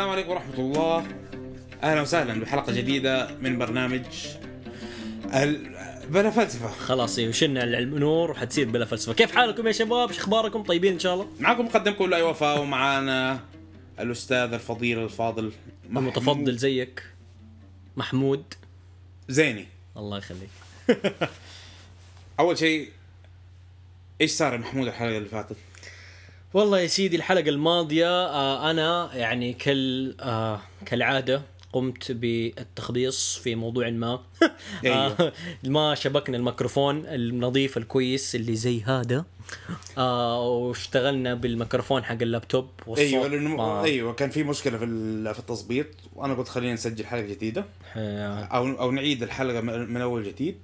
السلام عليكم ورحمة الله. أهلا وسهلا بحلقة جديدة من برنامج ال... بلا فلسفة. خلاص أيوه شلنا العلم نور وحتصير بلا فلسفة. كيف حالكم يا شباب؟ إيش أخباركم؟ طيبين إن شاء الله؟ معكم مقدمكم لؤي وفاء ومعانا الأستاذ الفضيل الفاضل محمود. المتفضل زيك محمود. زيني. الله يخليك. أول شيء إيش صار يا محمود الحلقة اللي فاتت؟ والله يا سيدي الحلقة الماضية آه أنا يعني كال آه كالعادة قمت بالتخبيص في موضوع ما. أيوه. آه ما شبكنا الميكروفون النظيف الكويس اللي زي هذا. آه واشتغلنا بالميكروفون حق اللابتوب والصوت. أيوه لأنه ما- أيوه كان في مشكلة في في التظبيط وأنا قلت خلينا نسجل حلقة جديدة. آه. أو أو نعيد الحلقة من أول جديد.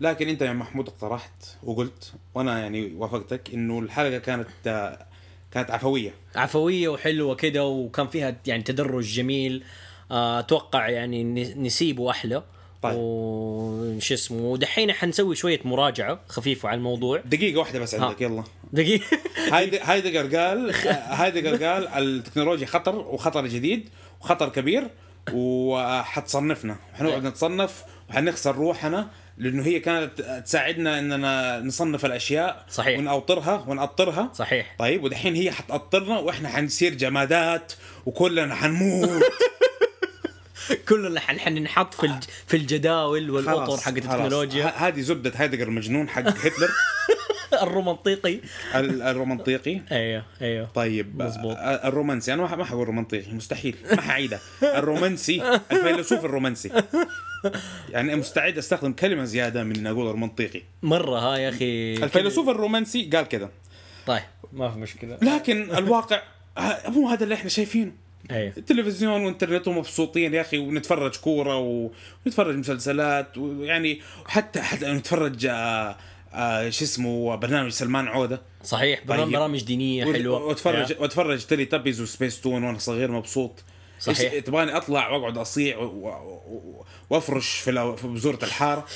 لكن أنت يا محمود اقترحت وقلت وأنا يعني وافقتك إنه الحلقة كانت آه، كانت عفوية. عفوية وحلوة كده وكان فيها يعني تدرج جميل. آه، أتوقع يعني نسيبه أحلى. طيب. وش اسمه ودحين حنسوي شوية مراجعة خفيفة على الموضوع. دقيقة واحدة بس عندك يلا. دقيقة. هايد هايدجر قال هايدجر قال التكنولوجيا خطر وخطر جديد وخطر كبير وحتصنفنا. وحنقعد نتصنف وحنخسر روحنا. لأنه هي كانت تساعدنا إننا نصنف الأشياء صحيح. ونأوطرها ونأطرها. صحيح. طيب ودحين هي حتأطرنا وإحنا حنصير جمادات وكلنا حنموت. كلنا حن حننحط في الج... في الجداول والأطر خلاص. التكنولوجيا. هذه زبدة هايدجر المجنون حق هتلر. الرومانطيقي. ال- الرومانطيقي. أيوه أيوه. طيب مزبوط. آه، الرومانسي. أنا ما حقول رومانطيقي مستحيل. ما حعيدها الرومانسي الفيلسوف الرومانسي. يعني مستعد أستخدم كلمة زيادة من اني أقول رومانطيقي مرة ها يا أخي. الفيلسوف الرومانسي قال كده طيب ما في مشكلة. لكن الواقع مو هذا اللي إحنا شايفينه. أيوه. التلفزيون وانترنت ومبسوطين يا أخي ونتفرج كورة ونتفرج مسلسلات ويعني حتى حتى نتفرج آه آه شو اسمه برنامج سلمان عودة. صحيح برامج, طيب. برامج دينية حلوة. واتفرج. وأتفرج تلي تابيز وسبيس تون وأنا صغير مبسوط. صحيح. تبغاني أطلع وأقعد أصيع وأفرش في بذوره الحارة.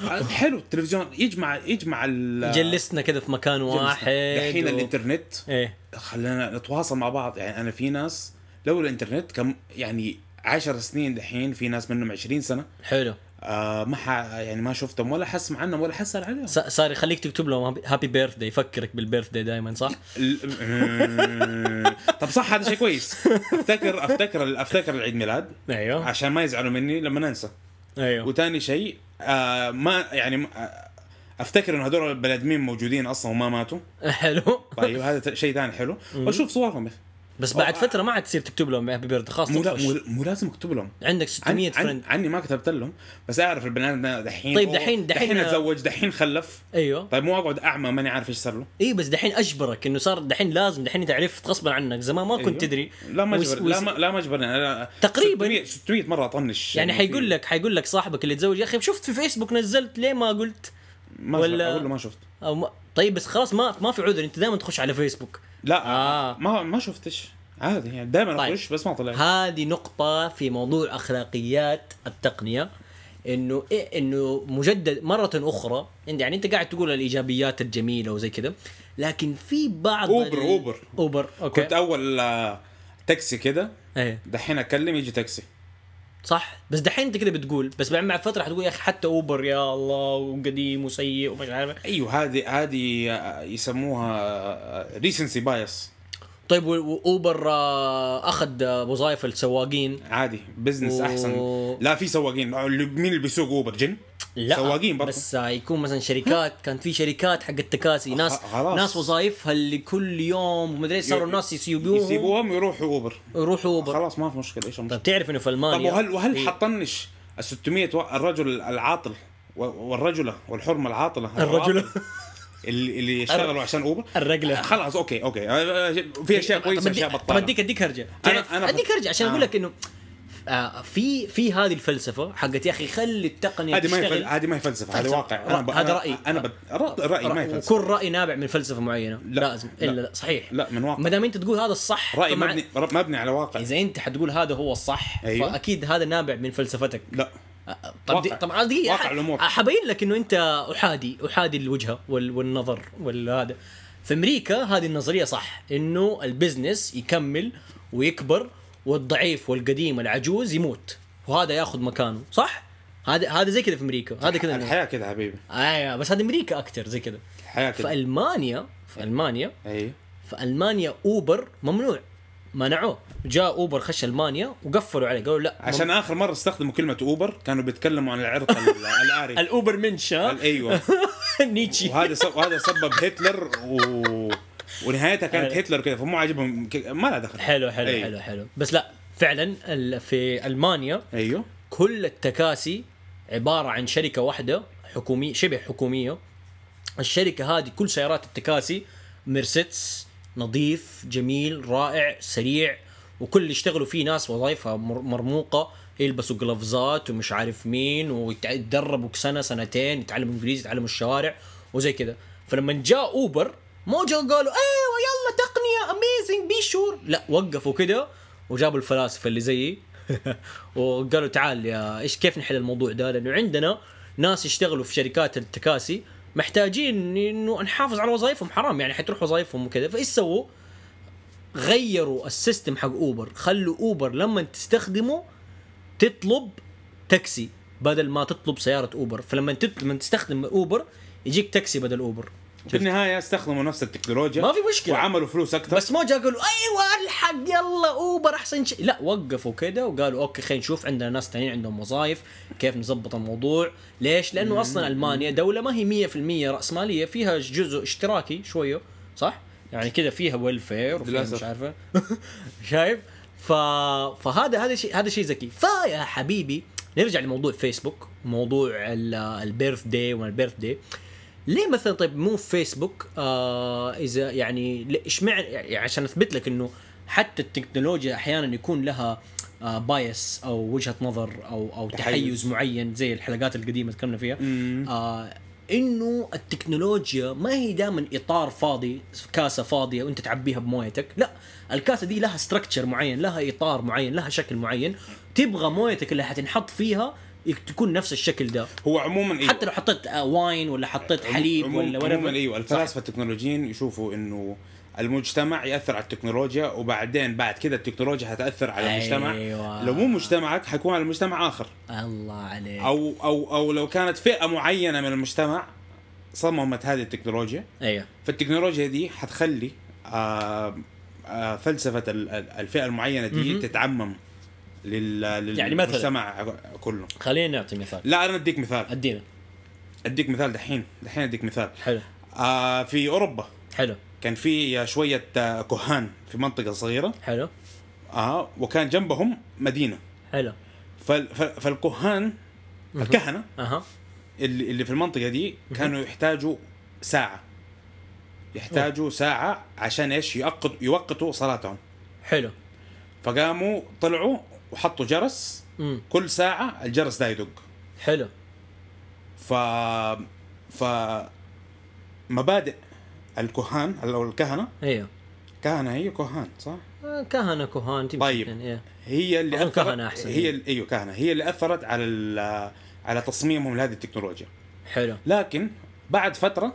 حلو التلفزيون يجمع يجمع جلسنا كده في مكان واحد دحين و- الإنترنت. إيه. خلينا نتواصل مع بعض. يعني أنا في ناس لولا الإنترنت كم يعني عشر سنين دحين في ناس منهم 20 سنة. حلو. آه ما ح يعني ما شفتهم ولا حسم عنهم ولا حسأل عليهم. صار يخليك تكتب لهم هابي بيرث داي يفكرك بالبيرث داي دائما صح؟ طب صح هذا شيء كويس. افتكر أفتكر أفتكر العيد ميلاد أيوه. عشان ما يزعلوا مني لما ننسى. أيوه. وتاني شيء آه ما يعني آه، أفتكر إنه هذول البني آدمين موجودين أصلا وما ماتوا. حلو. طيب هذا شيء ثاني حلو. واشوف صورهم يا أخي. بس بعد فترة ما عاد تصير تكتب لهم happy birth خلاص مو لا. مو, مو لازم اكتب لهم. عندك عن 600 عن friend. عني ما كتبت لهم بس أعرف ده دحين طيب دحين- دحين- دحين أتزوج دحين خلف. أيوه. طيب مو أقعد أعمى ماني عارف إيش صار له. إي بس دحين أجبرك إنه صار دحين لازم دحين انت عرفت غصبا عنك زمان ما كنت أيوه. تدري. لا ما اجبر لا ما لا ما أجبرني. تقريباً. 600 600 مرة أطنش. يعني في- حيقول لك حيقول لك صاحبك اللي تزوج يا أخي شفت في فيسبوك نزلت ليه ما قلت؟ ما ولا- أقول له ما شفت. أو ما طيب بس خلاص ما ما في عذر أنت دائما تخش على فيسبوك. لا آه. ما ما شفتش عادي يعني دائما طيب. أخش بس ما طلع هذه نقطة في موضوع أخلاقيات التقنية إنه إيه إنه مجدد مرة أخرى إن- يعني أنت قاعد تقول الإيجابيات الجميلة وزي كذا لكن في بعض ال- أوبر. أوبر okay كنت أول آه، تاكسي كده إيه دحين أكلم يجي تاكسي صح؟ بس دحين أنت كده بتقول بس بعد مع فترة حتقول يا أخي حتى أوبر يا الله وقديم وسيء. ومش عارف؟ أيوه هذه هذه يسموها recency bias طيب و- وأوبر آه، أخذ آه، وظائف السواقين. عادي business و- أحسن. لا في سواقين. مين اللي بيسوق أوبر؟ جن؟ لا سواقين برضه بس آه، يكون مثلا شركات. كان في شركات حق التكاسي ناس خلاص. ناس وظائفها اللي كل يوم ومدري إيش صاروا الناس يسيبوهم. يسيبوهم يروحوا أوبر. يروحوا أوبر. خلاص ما في مشكلة. إيش المشكلة؟ طيب تعرف إنه في طب المانيا وهل وهل في- حطنش ال 600 و- الرجل العاطل والرجلة والحرمة العاطلة؟ الرجلة. اللي اللي يشتغلوا عشان أوبر الرجلة. خلاص okay okay آه، في أشياء كويسة أشياء بطاله اديك أديك هرجة أنا ب- أديك هرجة عشان آه. أقول لك إنه آه في في هذه الفلسفة حقت يا أخي خلي التقنية هذه ما هي هذه ما هي فلسفة هذه. واقع أنا. هذا أنا- رأيي. أنا ب... رأيي ما هي فلسفة وكل رأي نابع من فلسفة معينة لا. لازم إلا لا. لا صحيح لا من واقع ما دام أنت تقول هذا الصح رايي فمع- مبني مبني على واقع إذا أنت حتقول هذا هو الصح أيوه. فأكيد هذا نابع من فلسفتك لا طب واقع. طب واقع الأمور. حبين لك إنه أنت أحادي أحادي الوجهة وال... والنظر والهذا. في أمريكا هذه النظرية صح إنه البزنس يكمل ويكبر والضعيف والقديم العجوز يموت وهذا ياخذ مكانه صح؟ هذا هذا زي كذا في أمريكا هذا كذا الحياة كده حبيبي. أيوه بس هذا أمريكا أكثر زي كذا. الحياة في كده ألمانيا في ألمانيا أي. في ألمانيا أوبر ممنوع. منعوه. جاء أوبر خش ألمانيا وقفلوا عليه. قالوا لا عشان آخر مرة استخدموا كلمة أوبر كانوا بيتكلموا عن العرق ال- الآري. الأوبر منش ها ال- أيوه. نيتشي. وهذا سب... وهذا سبب هتلر و... ونهايتها كانت. هتلر كذا فمو عاجبهم. ك... ما لها دخل. حلو حلو أي. حلو حلو. بس لا فعلا ال- في ألمانيا أيوه. كل التكاسي عبارة عن شركة واحدة حكوميه شبه حكومية. الشركة هذه كل سيارات التكاسي مرسيدس نظيف جميل رائع سريع وكل اللي يشتغلوا فيه ناس وظائفها مر- مرموقة يلبسوا قلفزات ومش عارف مين ويتدربوا سنة سنتين يتعلموا إنجليزي يتعلموا الشوارع وزي كده. فلما جاء أوبر مو جاء قالوا أيوه يلا تقنية amazing بي sure لا وقفوا كده وجابوا الفلاسفة اللي زيي. وقالوا تعال يا إيش كيف نحل الموضوع ده؟ لأنه عندنا ناس يشتغلوا في شركات التكاسي محتاجين إنه نحافظ على وظائفهم حرام يعني حتروح وظائفهم وكذا. فإيش سووا؟ غيروا ال system حق أوبر. خلوا أوبر لما تستخدمه تطلب تاكسي بدل ما تطلب سيارة أوبر. فلما تت... لما تستخدم أوبر يجيك تاكسي بدل أوبر. في النهاية استخدموا نفس التكنولوجيا ما في مشكلة. وعملوا فلوس أكثر. بس ما جا قالوا أيوه الحق يلا أوبر أحسن شيء. لا وقفوا كده وقالوا okay خلينا نشوف عندنا ناس ثانيين عندهم وظائف كيف نظبط الموضوع ليش؟ لأنه أصلا ألمانيا دولة ما هي 100% رأسمالية فيها جزء اشتراكي شوية صح؟ يعني كذا فيها welfare وفيها. مش عارفة. شايف؟ ف... فهذا هذا شيء هذا شيء ذكي فيا حبيبي نرجع لموضوع فيسبوك موضوع ال birthday وال birthday ليه مثلا طيب مو في فيسبوك آه إذا يعني اشمعنى يعني عشان أثبت لك إنه حتى التكنولوجيا أحيانا يكون لها آه bias أو وجهة نظر أو أو تحيز. تحيز معين زي الحلقات القديمة تكلمنا فيها. آه إنه التكنولوجيا ما هي دائما إطار فاضي كاسة فاضية وأنت تعبيها بمويتك. لا الكاسة دي لها structure معين لها إطار معين لها شكل معين. تبغى مويتك اللي حتنحط فيها تكون نفس الشكل ده هو عموما إيوه. حتى لو حطيت آه، wine ولا حطيت حليب عموم- ولا عموما. أيوه. الفلاسفة التكنولوجيين يشوفوا إنه المجتمع يأثر على التكنولوجيا وبعدين بعد كده التكنولوجيا حتاثر على المجتمع أيوة. لو مو مجتمعك حيكون على مجتمع آخر الله عليك أو أو أو لو كانت فئة معينة من المجتمع صممت هذه التكنولوجيا أيوه فالتكنولوجيا دي حتخلي آه آه فلسفة ال- ال- الفئة المعينة دي مهم. تتعمم لل يعني مثلاً. كله. خلينا نعطي مثال. لا أنا أديك مثال. ادينا أديك مثال دحين. دحين أديك مثال. حلو. آه في أوروبا. حلو. كان في شوية آه، كهان في منطقة صغيرة. حلو. آه وكان جنبهم مدينة. حلو. فال- فالكهان الكهنة أها. اللي اللي في المنطقة دي كانوا يحتاجوا ساعة. يحتاجوا ساعة عشان إيش؟ يوقت يوقتوا صلاتهم. حلو. فقاموا طلعوا وحطوا جرس. امم كل ساعة الجرس ده يدق. حلو. ف ف مبادئ الكهان أو الكهنة. أيوه كهنة هي كهان صح؟ آه، كهنة كهان طيب. إيه. هي اللي اثرت كهنة أحسن. هي أيوه كهنة. هي اللي أثرت على ال- على تصميمهم لهذه التكنولوجيا. حلو. لكن بعد فترة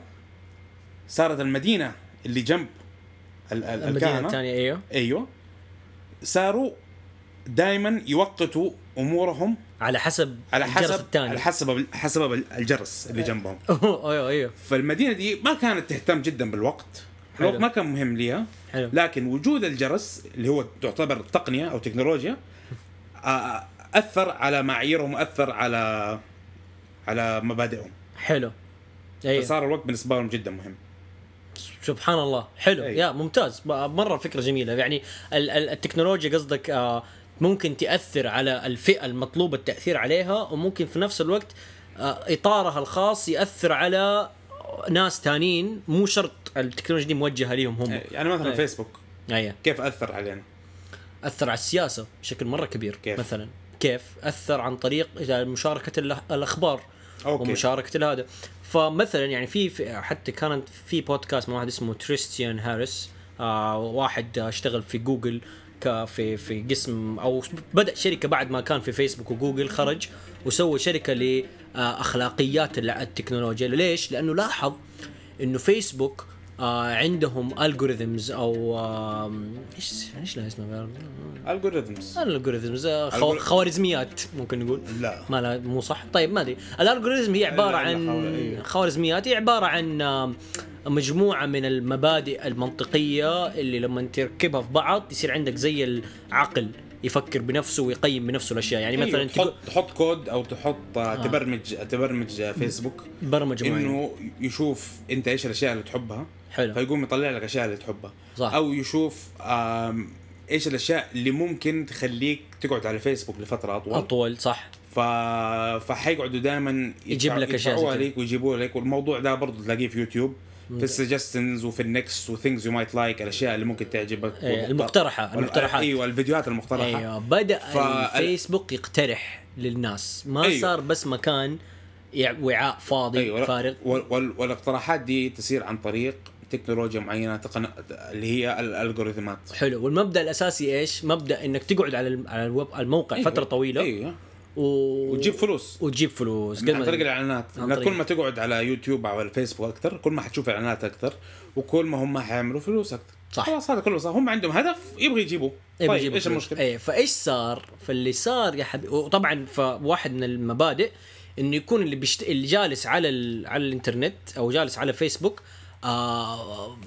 صارت المدينة اللي جنب ال- ال- المدينة الكهنة. الثانية أيوه. أيوه. صاروا دائما يوقتوا أمورهم على حسب على الجرس حسب الثاني. على حسب حسب الجرس اللي جنبهم. أيوه أيوه. فالمدينة دي ما كانت تهتم جدا بالوقت. حلو. الوقت ما كان مهم ليها. حلو. لكن وجود الجرس اللي هو تعتبر تقنية أو تكنولوجيا أثر على معاييرهم وأثر على على مبادئهم. حلو. أيوه. فصار الوقت بالنسبة لهم جدا مهم. سبحان الله. حلو. أي. يا ممتاز. مرة فكرة جميلة. يعني ال- ال- التكنولوجيا قصدك ممكن تأثر على الفئة المطلوب التأثير عليها وممكن في نفس الوقت آه، إطارها الخاص يأثر على ناس تانيين مو شرط التكنولوجيا دي موجهة ليهم هم. يعني مثلا أي. فيسبوك. أيوه كيف أثر علينا أثر على السياسة بشكل مرة كبير كيف؟ مثلا. كيف؟ أثر عن طريق مشاركة ال- الأخبار أوكي. ومشاركة هذا فمثلا يعني في, حتى كانت في بودكاست مع واحد اسمه تريستان هاريس آه واحد آه، اشتغل في جوجل في في قسم أو بدأ شركة بعد ما كان في فيسبوك وجوجل خرج وسوى شركة لأخلاقيات التكنولوجيا. ليش؟ لأنه لاحظ إنه فيسبوك آه عندهم algorithms أو إيش إيش لها اسمها؟ ال algorithms ال algorithms آه، خوارزميات ممكن نقول. لا. ما لا مو صح؟ طيب ما أدري. ال algorithm هي عبارة عن أيوه. خوارزميات هي عبارة عن مجموعة من المبادئ المنطقية اللي لما تركبها في بعض يصير عندك زي العقل يفكر بنفسه ويقيم بنفسه الأشياء. يعني مثلا أيوة. تقول تحط تحط كود أو تحط آه. تبرمج تبرمج آه، فيسبوك برمجة معينة. إنه يشوف أنت إيش الأشياء اللي تحبها. حلو. فيقوم يطلع لك الاشياء اللي تحبها. صح. أو يشوف إيش الأشياء اللي ممكن تخليك تقعد على فيسبوك لفترة أطول. أطول صح. ف... فحيقعدوا دائما يجيب لك كده. عليك ويجيبوا لك والموضوع ده برضه تلاقيه في يوتيوب. في ال suggestions وفي ال next و things you might like الأشياء اللي ممكن تعجبك المقترحة، وال- المقترحات. إيوه الفيديوهات المقترحة. إيوه بدأ ف- الفيسبوك يقترح للناس. ما أيوه. صار بس مكان وعاء فاضي إيوه فارغ. وال... وال... والاقتراحات دي تصير عن طريق تكنولوجيا معينة تقن... اللي هي ال algorithmات حلو. والمبدأ الأساسي إيش؟ مبدأ إنك تقعد على على الويب الموقع فترة طويلة. إيوه. و... وتجيب فلوس. وتجيب فلوس. عن طريق الإعلانات. عن لأن طريق- كل ما تقعد على يوتيوب أو على الفيسبوك أكثر كل ما حتشوف إعلانات أكثر وكل ما هم حيعملوا فلوس أكثر. صح. خلاص هذا كله صح هم عندهم هدف يبغى يجيبوا إيه طيب بيجيبوا إيش. المشكلة؟ إيه فإيش صار؟ فاللي صار يا حبيبي وطبعا فواحد من المبادئ إنه يكون اللي بيشت... اللي جالس على ال... على الإنترنت أو جالس على فيسبوك آه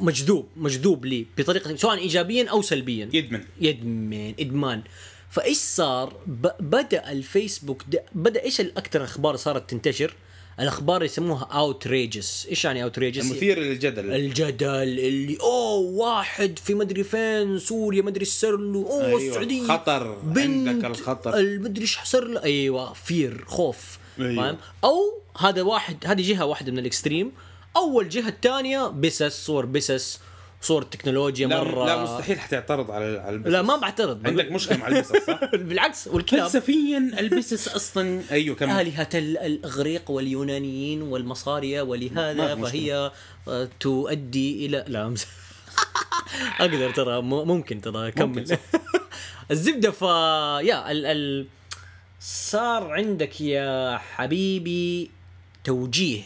مجذوب مجذوب لي بطريقة سواء ايجابيا أو سلبيا. يدمن. يدمن إدمان. فايش صار. بدأ الفيسبوك. بدأ إيش الأكثر أخبار صارت تنتشر؟ الأخبار يسموها اوتريجس إيش يعني اوتريجس المثير للجدل. الجدل اللي أوه واحد في مدري فين سوريا مدري إيش صار له أوه أيوة، السعودية. خطر، بنت عندك الخطر. المدري إيش صار له. أيوه فير خوف. أيوة. فاهم؟ أو هذا واحد هذه جهة واحدة من الإكستريم. أول جهة الثانية بسس صور بسس صور تكنولوجيا لا, مرة. لا مستحيل حتعترض على على البسس. لا ما بعترض. عندك مشكلة مع البسس صح؟ بالعكس والكلاب. فلسفيا البسس أصلا أيوه كم آلهة ال- الإغريق واليونانيين والمصارية ولهذا فهي آه، تؤدي إلى لا أقدر ترى ممكن ترى ممكن كمل. صح. الزبدة ف يا ال... ال... صار عندك يا حبيبي توجيه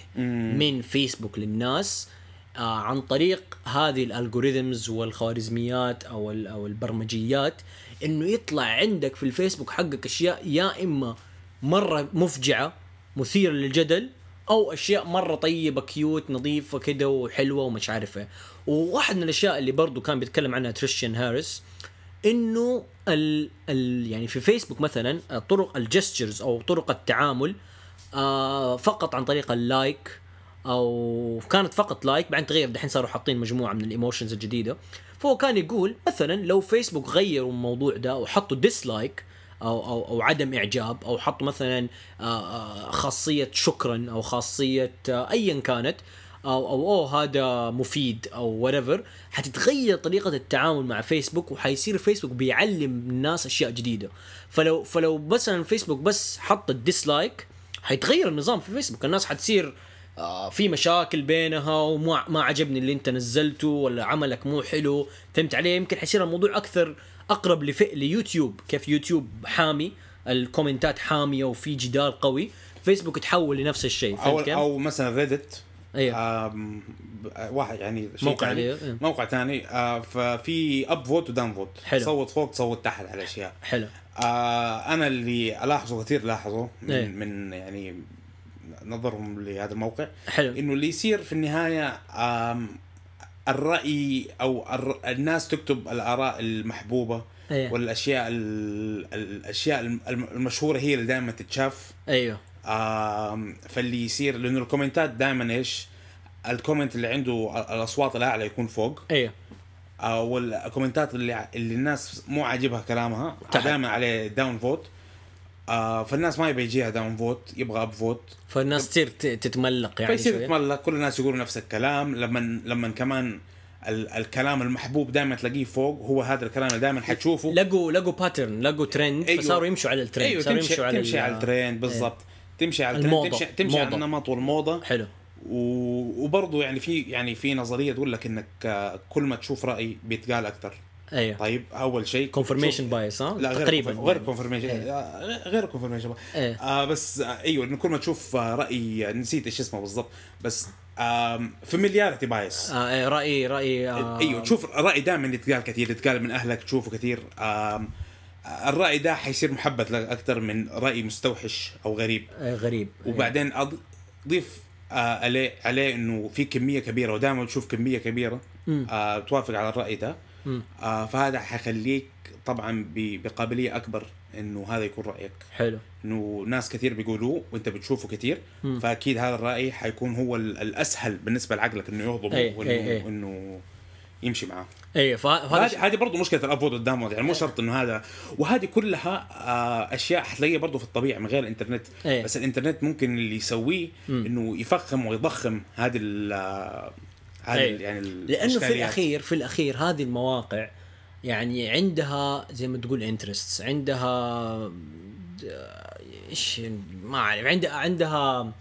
من فيسبوك للناس. عن طريق هذه ال algorithms والخوارزميات أو أو البرمجيات إنه يطلع عندك في الفيسبوك حقك أشياء يا إما مرة مفجعة مثيرة للجدل أو أشياء مرة طيبة cute نظيفة كده وحلوة ومش عارف إيه وواحد من الأشياء اللي برضو كان بيتكلم عنها تريستان هاريس إنه ال ال يعني في فيسبوك مثلا طرق ال gestures أو طرق التعامل آه فقط عن طريق ال like أو كانت فقط like بعدين تغير دحين صاروا حاطين مجموعة من ال emotions الجديدة. فهو كان يقول مثلا لو فيسبوك غيروا الموضوع ده وحطوا dislike أو أو أو عدم إعجاب أو حطوا مثلا آه، آه، خاصية شكرا أو خاصية آه، ايا كانت أو أو أوه هذا مفيد أو whatever حتتغير طريقة التعامل مع فيسبوك وحيصير فيسبوك بيعلم الناس أشياء جديدة. فلو فلو مثلا فيسبوك بس حط ال dislike حيتغير النظام في فيسبوك. الناس حتصير في مشاكل بينها وما ما عجبني اللي انت نزلته ولا عملك مو حلو. فهمت علي؟ يمكن حيصير الموضوع أكثر أقرب لف... ليوتيوب كيف يوتيوب حامي ال commentات حامية وفي جدال قوي. فيسبوك تحول لنفس الشيء أو كيف؟ أو مثلا ريدت أيوه واحد يعني شيء موقع ثاني. إيه. موقع ثاني. آه ففي upvote و downvote حلو. صوت فوق صوت تحت على اشياء حلو. آه أنا اللي ألاحظه كثير لاحظه من, إيه. من يعني نظرهم لهذا الموقع. حلو. إنه اللي يصير في النهاية الرأي أو الر... الناس تكتب الآراء المحبوبة إيه. والأشياء ال... الأشياء الم- المشهورة هي اللي دائما تتشاف. أيوه. فاللي يصير لأنه ال commentات دائما إيش؟ ال comment اللي عنده الأصوات الأعلى يكون فوق. أيوه. آه، وال commentات اللي اللي الناس مو عاجبها كلامها. دائما عليه downvote آه فالناس ما يبي يجيها downvote يبغى upvote فالناس تصير تتملق يعني فيصير. يتملق كل الناس يقولوا نفس الكلام لما لما كمان ال الكلام المحبوب دائما تلاقيه فوق هو هذا الكلام اللي دائما حتشوفه لقوا لقوا pattern لقوا ترند أيوه. فصاروا يمشوا على الترند أيوه صاروا تمشي يمشوا على تمشي على الترند بالضبط تمشي على الترند. تمشي تمشي على. النمط والموضة حلو و- وبرضه يعني في يعني في نظرية تقول لك إنك آه، كل ما تشوف رأي بيتقال أكثر أيوه. طيب أول شيء confirmation bias ها؟ لا غير تقريبا غير يعني. confirmation إيه. غير confirmation إيه. آه بس آه أيوه إنه كل ما تشوف آه رأي نسيت إيش اسمه بالضبط بس familiarity bias آه إيه، رايي رايي آه أيوه تشوف الرأي دائما يتقال كثير يتقال من أهلك تشوفه كثير. آم، الرأي ده حيصير محبذ لك أكثر من رأي مستوحش أو غريب. آه، غريب. وبعدين أضيف آه عليه عليه إنه في كمية كبيرة ودائما تشوف كمية كبيرة آه توافق على الرأي ده. آه فهذا حيخليك طبعا بقابلية أكبر إنه هذا يكون رأيك. حلو. إنه ناس كثير بيقولوه وأنت بتشوفه كثير فأكيد هذا الرأي حيكون هو ال- الأسهل بالنسبة لعقلك إنه يهضمه أي- وانه أي- أي. إنه يمشي معاه إيه فه- فهذا هذه برضه مشكلة ال upload وال download يعني مو شرط إنه هذا. وهذه كلها آه أشياء حتلاقيها برضه في الطبيعة من غير الإنترنت. إيه. بس الإنترنت ممكن اللي يسويه إنه يفخم ويضخم هذه ال هذه أي. ال- يعني لأنه في. الاخير في الأخير هذه المواقع يعني عندها زي ما تقول interests عندها إيش ما أعرف عندها عندها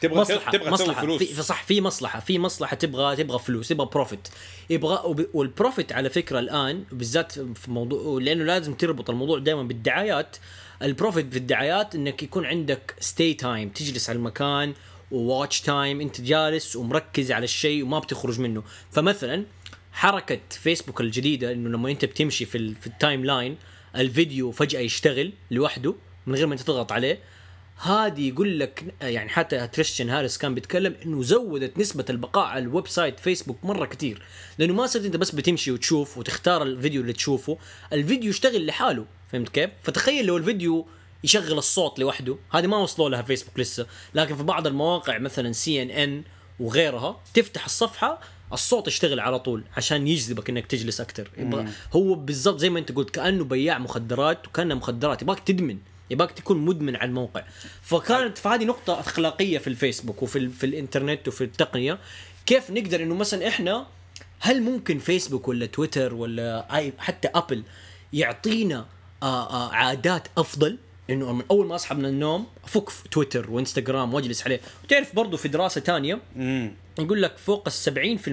تبغى مصلحة تبغى تسوي مصلحة فلوس في صح في مصلحة في مصلحة تبغى تبغى فلوس تبغى profit يبغى وال profit على فكرة الآن بالذات في موضوع لأنه لازم تربط الموضوع دائما بالدعايات ال profit في الدعايات إنك يكون عندك stay time تجلس على المكان و watch time انت جالس ومركز على الشيء وما بتخرج منه. فمثلا حركة فيسبوك الجديدة إنه لما أنت بتمشي في في ال timeline الفيديو فجأة يشتغل لوحده من غير ما أنت تضغط عليه هذه يقول لك يعني حتى تريستان هاريس كان بيتكلم إنه زودت نسبة البقاء على ال website فيسبوك مرة كتير. لأنه ما صرت أنت بس بتمشي وتشوف وتختار الفيديو اللي تشوفه الفيديو يشتغل لحاله. فهمت كيف؟ فتخيل لو الفيديو يشغل الصوت لوحده. هذه ما وصلوا لها فيسبوك لسه لكن في بعض المواقع مثلا سي ان ان وغيرها تفتح الصفحة الصوت يشتغل على طول عشان يجذبك إنك تجلس أكثر. هو بالضبط زي ما أنت قلت كأنه بياع مخدرات وكأنه مخدرات يبغاك تدمن يبغاك تكون مدمن على الموقع. فكانت فهذه نقطة أخلاقية في الفيسبوك وفي ال- في الإنترنت وفي التقنية. كيف نقدر إنه مثلا إحنا هل ممكن فيسبوك ولا تويتر ولا حتى أبل يعطينا عادات أفضل؟ إنه من أول ما أصحى من النوم أفك في تويتر وإنستغرام وأجلس عليه. وتعرف برضو في دراسة تانية يقول لك فوق ال 70%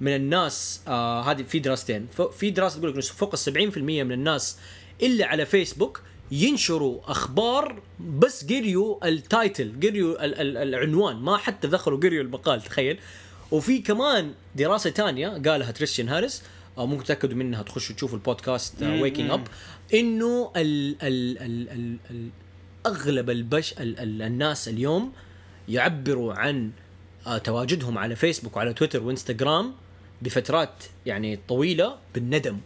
من الناس آه هذه في دراستين. في دراسة تقول لك فوق ال 70% من الناس اللي على فيسبوك ينشروا أخبار بس قريوا ال title قريوا ال- ال- العنوان. ما حتى دخلوا قريوا المقال تخيل. وفي كمان دراسة تانية قالها تريستان هاريس أو ممكن تاكدوا منها تخشوا تشوفوا البودكاست Waking Up إنه ال ال ال ال ال أغلب البش ال ال الناس اليوم يعبروا عن آه، تواجدهم على فيسبوك وعلى تويتر وإنستغرام بفترات يعني طويلة بالندم.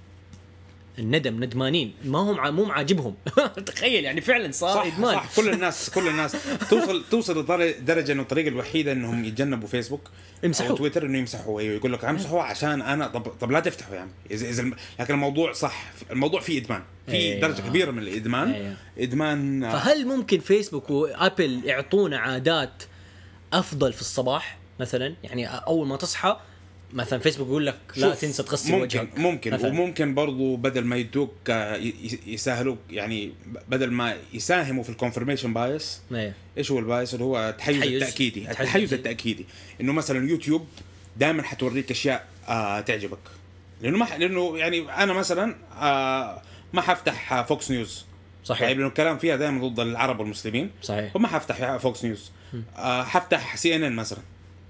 الندم ندمانين. ما هم مو معاجبهم. تخيل يعني فعلا صار صح إدمان. صح. كل الناس كل الناس. توصل توصل لدرجة إنه الطريقة الوحيدة إنهم يتجنبوا فيسبوك يمسحوه. أو تويتر إنه يمسحوا أيوه يقول لك امسحوا عشان أنا طب طب لا تفتحوا يا عم إذا إذا الم- لكن الموضوع صح. الموضوع فيه إدمان. في أيوة. درجة كبيرة من الإدمان. أيوة. إدمان فهل ممكن فيسبوك وابل يعطونا عادات أفضل في الصباح مثلا؟ يعني أول ما تصحى مثلا فيسبوك يقول لك لا تنسى تغسل ممكن وجهك ممكن مثلاً. وممكن برضو بدل ما يدوك آه، يسهلوك يعني بدل ما يساهموا في ال confirmation bias إيش هو ال bias اللي هو التحيز تحيز. التأكيدي التحيز. التأكيدي إنه مثلا يوتيوب دائما حتوريك أشياء آه تعجبك لأنه ما ح- لأنه يعني أنا مثلا آه ما حفتح فوكس نيوز صحيح. طيب لأنه الكلام فيها دائما ضد العرب والمسلمين صحيح. فما حفتح فوكس نيوز آه حفتح سي ان ان مثلا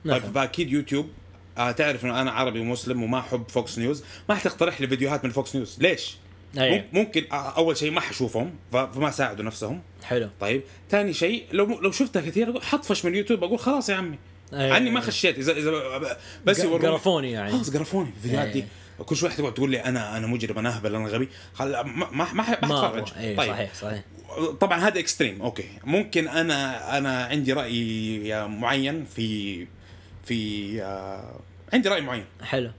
طيب مثلاً. فأكيد يوتيوب آه تعرف إنه أنا عربي ومسلم وما أحب فوكس نيوز ما حتقترح لي فيديوهات من فوكس نيوز ليش؟ أيوة. مم- ممكن آه أول شيء ما حشوفهم فما ساعدوا نفسهم. حلو. طيب. ثاني شيء لو لو شفتها كثير حطفش من اليوتيوب أقول خلاص يا عمي. أيوة. عني ما خشيت. اذا إذا بس يوروني قرفوني يعني. خلاص قرفوني الفيديوهات دي. أيوة. كل شوي تقعد تقول لي أنا أنا مجرم أنا أهبل أنا غبي. خل ما ما ما, ما حتفرج إيه طيب. صحيح صحيح. طبعا هذا extreme okay. ممكن أنا أنا عندي رأي معين في في آه عندي رأي معين. حلو.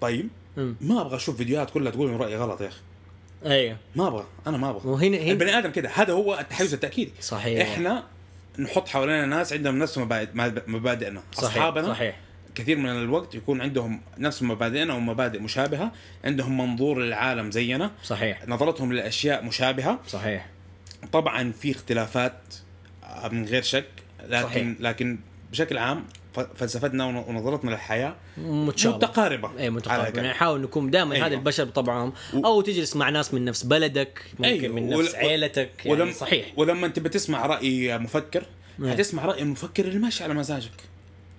طيب. مم. ما أبغى أشوف فيديوهات كلها تقول انه رأيي غلط يا أخي. أيوه. ما أبغى. أنا ما أبغى. وهنا هنا البني آدم كده. هذا هو التحيز التاكيدي صحيح. إحنا نحط حوالينا ناس عندهم نفس مبادئ مبادئنا. صحيح أصحابنا صحيح. كثير من الوقت يكون عندهم نفس مبادئنا ومبادئ مشابهة. عندهم منظور للعالم زينا. صحيح. نظرتهم للاشياء مشابهة. صحيح. طبعا في اختلافات آه، من غير شك. لكن صحيح. لكن بشكل عام فلسفتنا ون- ونظرتنا للحياة متشابه متقاربة. اي على متقارب كده. يعني نحاول نكون دائما أيوة. هذا البشر بطبعهم. و- أو تجلس مع ناس من نفس بلدك ممكن أيوة. من ول- نفس عيلتك. يعني ولم صحيح. ولما أنت بتسمع رأي مفكر إيه. حتسمع رأي المفكر اللي ماشي على مزاجك.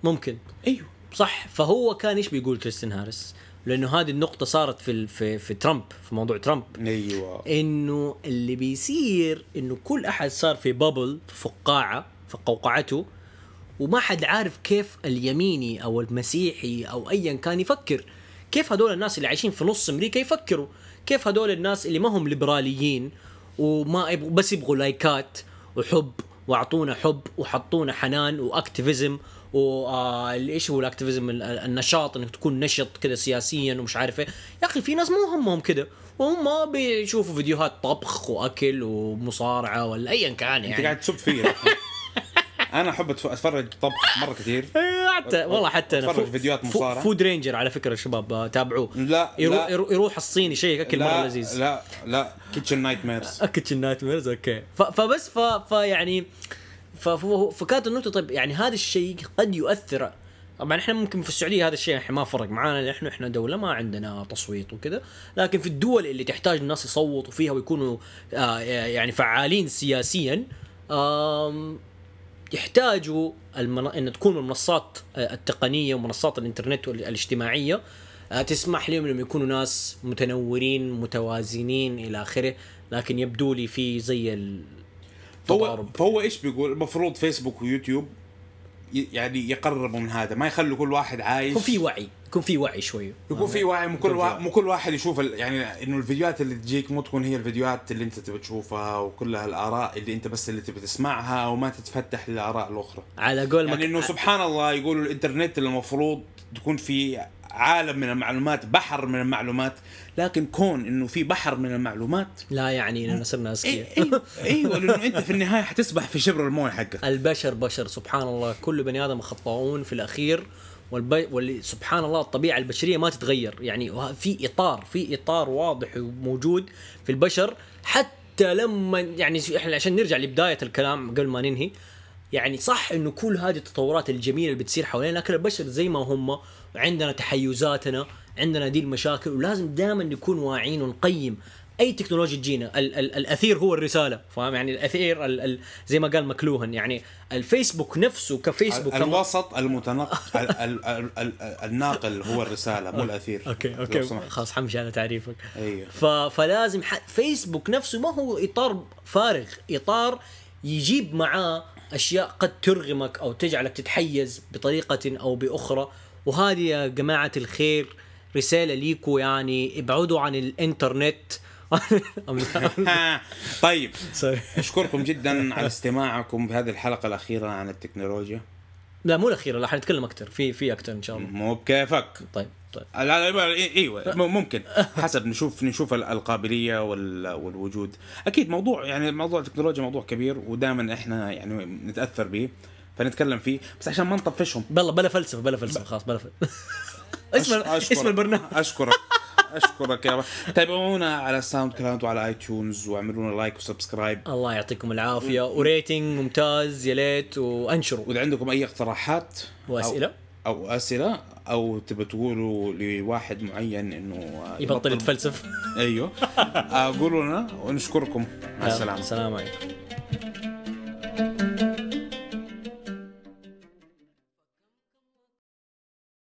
ممكن. أيوه. صح. فهو كان إيش بيقول كريستين هاريس؟ لأنه هذه النقطة صارت في في في ترامب في موضوع ترامب. أيوه. إنه اللي بيصير إنه كل أحد صار في بابل في فقاعة في قوقعته. وما حد عارف كيف اليميني أو المسيحي أو ايا كان يفكر. كيف هدول الناس اللي عايشين في نص أمريكا يفكروا؟ كيف هدول الناس اللي ما هم ليبراليين وما يبغوا بس يبغوا لايكات وحب وأعطونا حب وحطونا حنان و activism وايش هو ال activism؟ ال- ال- النشاط إنك تكون نشط كذا سياسيا ومش عارف إيه. يا أخي في ناس مو همهم كذا وهم بيشوفوا فيديوهات طبخ وأكل ومصارعة ولا ايا كان أنت يعني. قاعد تسب فيا أنا أحب أتفرج طبخ مرة كثير. إيه، حتى والله حتى أنا أتفرج فو- فيديوهات مصارعة. Food Ranger على فكرة الشباب آه، تابعوه. لا يروح لا. يروح, الصيني شيء اكل مرة لذيذ. لا لا. Kitchen Nightmares Kitchen Nightmares okay فبس فيعني فكانت النقطه طيب يعني هذا الشيء قد يؤثر. طبعا إحنا ممكن في السعودية هذا الشيء إحنا ما فرق معانا لأنه إحنا دولة ما عندنا تصويت وكذا. لكن في الدول اللي تحتاج الناس يصوتوا فيها ويكونوا آه يعني فعالين سياسيا يحتاجوا المن... إن تكون المنصات آه، التقنية ومنصات الإنترنت والاجتماعيه آه، تسمح لهم إنهم يكونوا ناس متنورين متوازنين إلى آخره لكن يبدو لي في زي فهو التضارب فهو إيش بيقول؟ المفروض فيسبوك ويوتيوب يعني يقربوا من هذا ما يخلوا كل واحد عايش. يكون في وعي يكون في وعي شوي. يكون في وعي مو كل. مو كل واحد يشوف ال- يعني إنه الفيديوهات اللي تجيك مو تكون هي الفيديوهات اللي أنت تبي تشوفها وكلها الاراء اللي أنت بس اللي تبي تسمعها وما تتفتح للآراء الأخرى. على قول يعني إنه سبحان الله يقولوا الإنترنت المفروض تكون في عالم من المعلومات بحر من المعلومات لكن كون إنه في بحر من المعلومات لا يعني اننا صرنا اذكياء أيوه إيوه لأنه أنت في النهاية حتسبح في شبر الموية حقك. البشر بشر سبحان الله. كل بني آدم خطاؤون في الأخير والب... واللي سبحان الله الطبيعة البشرية ما تتغير. يعني في إطار في إطار واضح وموجود في البشر. حتى لما يعني إحنا عشان نرجع لبداية الكلام قبل ما ننهي يعني صح إنه كل هذه التطورات الجميلة اللي بتصير حوالينا لكن البشر زي ما هم عندنا تحيزاتنا عندنا دي المشاكل ولازم دائما نكون واعيين ونقيم أي تكنولوجيا تجينا. ال- ال- الأثير هو الرسالة فاهم؟ يعني الأثير ال- ال- زي ما قال مكلوهن يعني الفيسبوك نفسه كفيسبوك كم- الوسط المتنقل ال- ال- ال- ال- الناقل هو الرسالة مو الأثير. okay okay. خلاص حمشي على تعريفك. أيوه ف... فلازم ح... فيسبوك نفسه ما هو إطار فارغ. إطار يجيب معاه أشياء قد ترغمك أو تجعلك تتحيز بطريقة أو بأخرى. وهذه يا جماعة الخير رسالة ليكو يعني ابعدوا عن الإنترنت. طيب. أشكركم جدا على استماعكم بهذه الحلقة الأخيرة عن التكنولوجيا. لا مو الأخيرة لا حنتكلم أكثر في في أكثر إن شاء الله. مو بكيفك. طيب. طيب. أيوه ممكن. حسب نشوف نشوف ال- القابلية وال- والوجود. أكيد موضوع يعني موضوع التكنولوجيا موضوع كبير ودائما إحنا يعني نتأثر به فنتكلم فيه. بس عشان ما نطفشهم. بلا بلا فلسفة بلا فلسفة خلاص بلا فلسفة. اسم. اسم البرنامج. أشكرك. أشكرك يا رب. تابعونا على SoundCloud وعلى iTunes واعملوا لنا like و subscribe. الله يعطيكم العافية. و rating ممتاز يا ليت وأنشروا. وإذا عندكم أي اقتراحات وأسئلة؟ أو أسئلة أو تبى تقولوا لواحد معين إنه يبطل يتفلسف. أيوه. آه، قولوا لنا ونشكركم. مع السلامة. السلام عليكم.